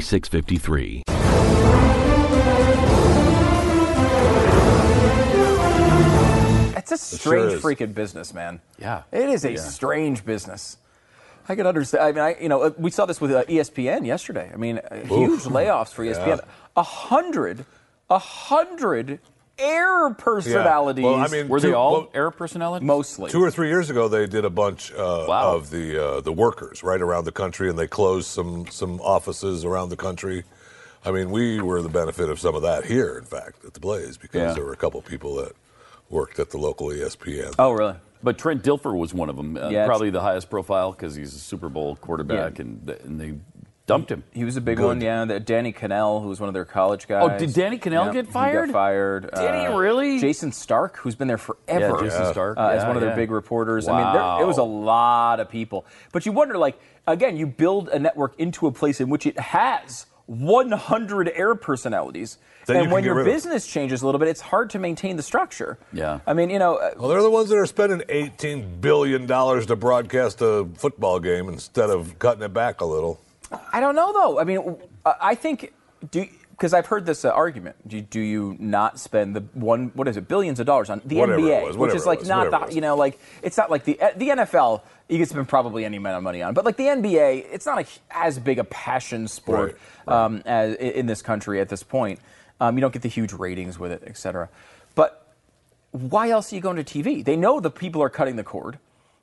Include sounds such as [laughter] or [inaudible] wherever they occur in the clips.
4653. It's a strange is. freaking business, man. Yeah. It is a strange business. I can understand. I mean, I, you know, uh, we saw this with uh, ESPN yesterday. I mean, uh, huge layoffs for ESPN. A hundred, a hundred air personalities. Well, I mean, Were they all well, air personalities? mostly. Two or three years ago, they did a bunch uh, Wow. of the uh, the workers right around the country, and they closed some some offices around the country. I mean, we were the benefit of some of that here, in fact, at the Blaze, because Yeah. there were a couple people that worked at the local ESPN. oh, really? But Trent Dilfer was one of them. Uh, Yeah, probably the highest profile because he's a Super Bowl quarterback, Yeah. and, and they dumped him. He was a big Good. one, yeah. The, Danny Kanell, who was one of their college guys. Oh, did Danny Kanell Yeah, get he fired? got fired. Uh, Did he really? Jayson Stark, who's been there forever. Yeah, Jayson Stark, Uh, as yeah, one of their big reporters. I mean, there, it was a lot of people. But you wonder, like, again, you build a network into a place in which it has 100 air personalities. That and can when your rid of. business changes a little bit, it's hard to maintain the structure. Yeah. I mean, you know, uh, Well, they're the ones that are spending $18 billion to broadcast a football game instead of cutting it back a little. I don't know though. I mean, I think do because I've heard this uh, argument. Do, do you not spend the one what is it billions of dollars on the Whatever NBA, was, which is like was, not the you know like it's not like the uh, the NFL you can spend probably any amount of money on, but like the NBA, it's not a, as big a passion sport Right, right. Um, as in this country at this point. Um, you don't get the huge ratings with it, et cetera. But why else are you going to TV? They know the people are cutting the cord.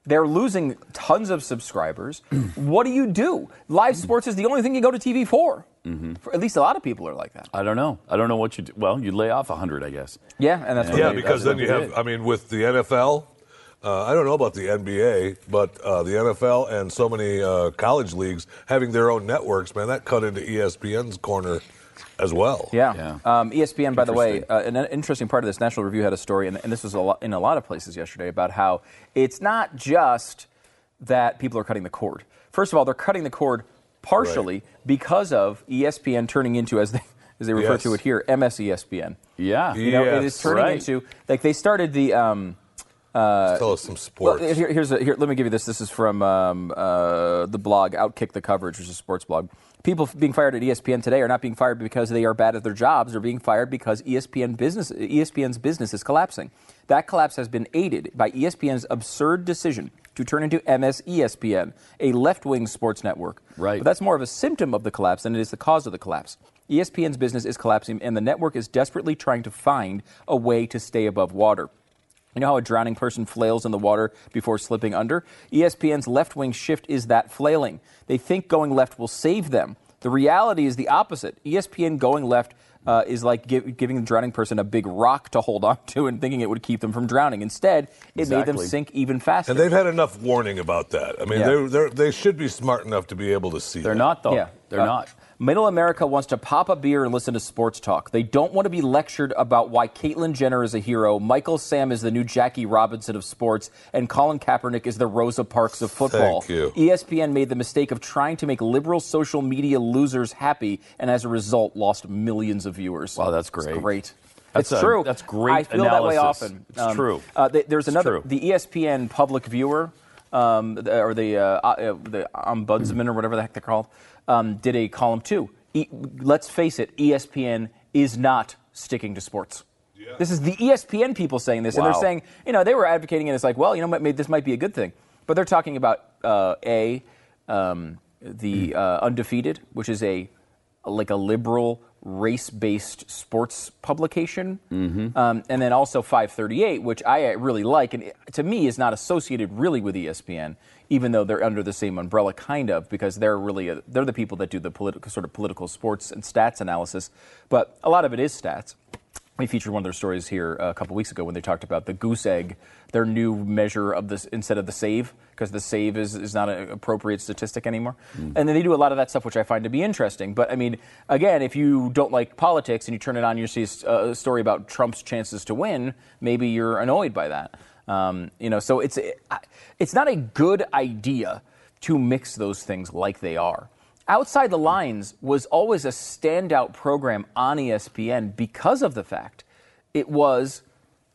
They're losing tons of subscribers. [clears throat] what do you do? Live sports is the only thing you go to TV for. for. At least a lot of people are like that. I don't know. I don't know what you do. Well, you lay off 100, I guess. Yeah, and that's what Yeah, they- because that's then you have, did. I mean, with the NFL, uh, I don't know about the NBA, but uh, the NFL and so many uh, college leagues having their own networks, man, that cut into ESPN's corner as well. Yeah. Yeah. Um, ESPN, by the way, uh, an interesting part of this National Review had a story, and, and this was a lot, in a lot of places yesterday, about how it's not just that people are cutting the cord. First of all, they're cutting the cord partially Right. because of ESPN turning into, as they, [laughs] as they refer Yes. to it here, MSESPN. Yeah. You know, it Yes. is turning Right. into, like, they started the. Um, Tell us some Well, sports. here, here's a, here. Let me give you this. This is from um, uh, the blog Outkick the Coverage, which is a sports blog. People being fired at ESPN today are not being fired because they are bad at their jobs. They're being fired because ESPN business, ESPN's business is collapsing. That collapse has been aided by ESPN's absurd decision to turn into MS ESPN, a left-wing sports network. Right. But that's more of a symptom of the collapse than it is the cause of the collapse. ESPN's business is collapsing, and the network is desperately trying to find a way to stay above water. You know how a drowning person flails in the water before slipping under? ESPN's left wing shift is that flailing. They think going left will save them. The reality is the opposite. ESPN going left uh, is like gi- giving the drowning person a big rock to hold on to and thinking it would keep them from drowning. Instead, it made them sink even faster. and they've had enough warning about that. I mean, Yeah. they're, they're, they should be smart enough to be able to see They're that. not, though. Yeah. They're Uh, not. Middle America wants to pop a beer and listen to sports talk. They don't want to be lectured about why Caitlyn Jenner is a hero, Michael Sam is the new Jackie Robinson of sports, and Colin Kaepernick is the Rosa Parks of football. Thank you. ESPN made the mistake of trying to make liberal social media losers happy, and as a result, lost millions of viewers. Wow, that's It's great. great. That's it's a- true. that's great I feel that way often. It's true. Uh, th- there's It's another, true. the ESPN public viewer, um, or the uh, uh, the ombudsman or whatever the heck they're called, um, did a column too. E- let's face it, ESPN is not sticking to sports. This is the ESPN people saying this, and they're saying, you know, they were advocating, and it's like, well, you know, maybe this might be a good thing. But they're talking about uh, a um, the uh, undefeated, which is a like a liberal race-based sports publication, um, and then also 538, which I really like, and it- to me is not associated really with ESPN, even though they're under the same umbrella, kind of, because they're really a, they're the people that do the political sort of political sports and stats analysis, but a lot of it is stats. We featured one of their stories here a couple weeks ago when they talked about the goose egg, their new measure of this instead of the save, because the save is, is not an appropriate statistic anymore. And then they do a lot of that stuff, which I find to be interesting. But I mean, again, if you don't like politics and you turn it on, you see a story about Trump's chances to win, maybe you're annoyed by that. Um, you know, so it's it's not a good idea to mix those things like they are. Outside the Lines was always a standout program on ESPN because of the fact it was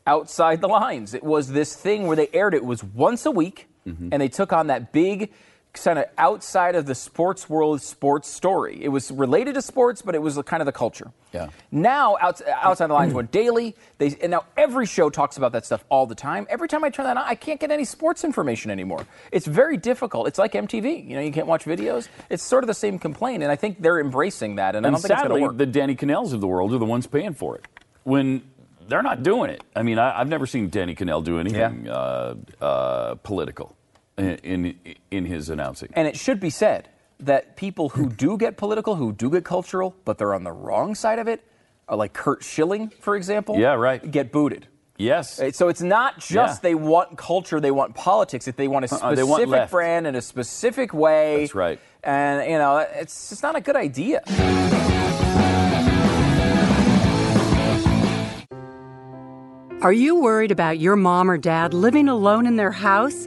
outside the lines. It was this thing where they aired it was once a week, mm-hmm. and they took on that big kind of outside of the sports world sports story. It was related to sports, but it was kind of the culture. Yeah. Now, outs- outside the lines went daily. They and now every show talks about that stuff all the time. Every time I turn that on, I can't get any sports information anymore. It's very difficult. It's like MTV. You know, you can't watch videos. It's sort of the same complaint, and I think they're embracing that. And, I don't think it's sadly, the Danny Kanells of the world are the ones paying for it. When they're not doing it. I mean, I, I've never seen Danny Kanell do anything uh, uh, political in, in in his announcing. And it should be said that people who do get political, who do get cultural, but they're on the wrong side of it, are like Curt Schilling, for example. Yeah, right. Get booted. yes. Uh, So it's not just Yeah. they want culture, they want politics. If they want a Uh-uh, specific want brand in a specific way. That's right. And you know, it's just not a good idea. Are you worried about your mom or dad living alone in their house?